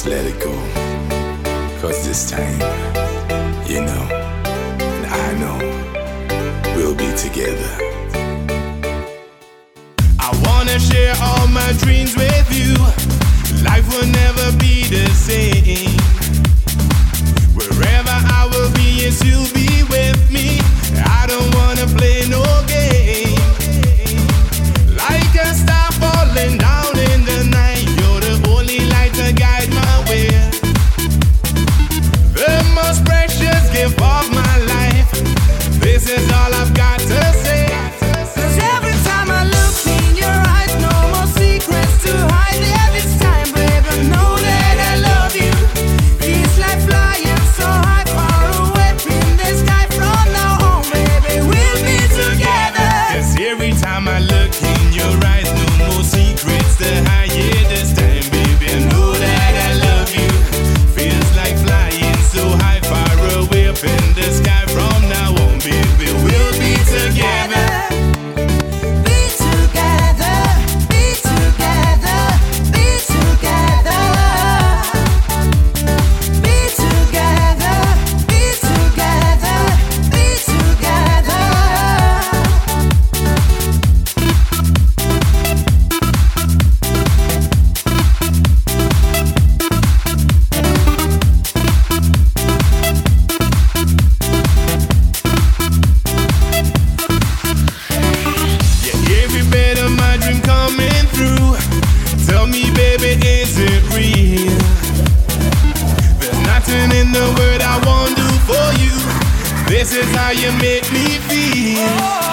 just let it go. Cause this time, you know, and I know, we'll be together. I wanna share all my dreams with you. Life will never be the same. This is how you make me feel.